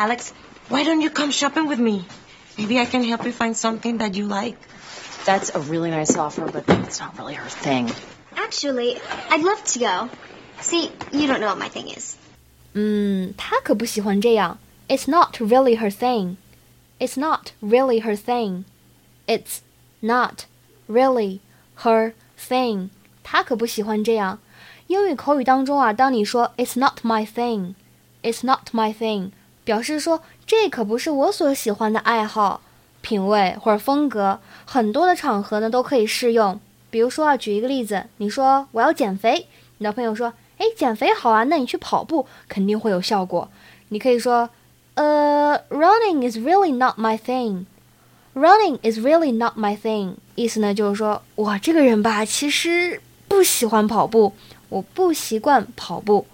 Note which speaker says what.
Speaker 1: Alex, why don't you come shopping with me? Maybe I can help you find something that you like.
Speaker 2: That's a really nice offer, but it's not really her thing.
Speaker 3: Actually, I'd love to go. See, you don't know what my thing is.
Speaker 4: 嗯，她可不喜欢这样。It's not really her thing. It's not really her thing. It's not really her thing. 她可不喜欢这样。英语口语当中啊，当你说 "It's not my thing", "It's not my thing"， 表示说这可不是我所喜欢的爱好、品味或者风格。很多的场合呢都可以适用。比如说啊，举一个例子，你说我要减肥，你的朋友说，哎，减肥好啊，那你去跑步肯定会有效果。你可以说，呃，running is really not my thing。Running is really not my thing。意思呢就是说我这个人吧，其实不喜欢跑步，我不习惯跑步。